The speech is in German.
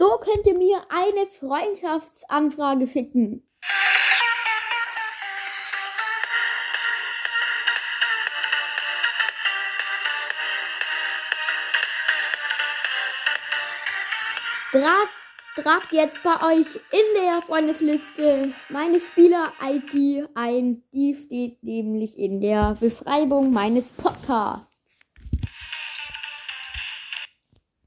So könnt ihr mir eine Freundschaftsanfrage schicken. Tragt, tragt jetzt bei euch in der Freundesliste meine Spieler-ID ein. Die steht nämlich in der Beschreibung meines Podcasts.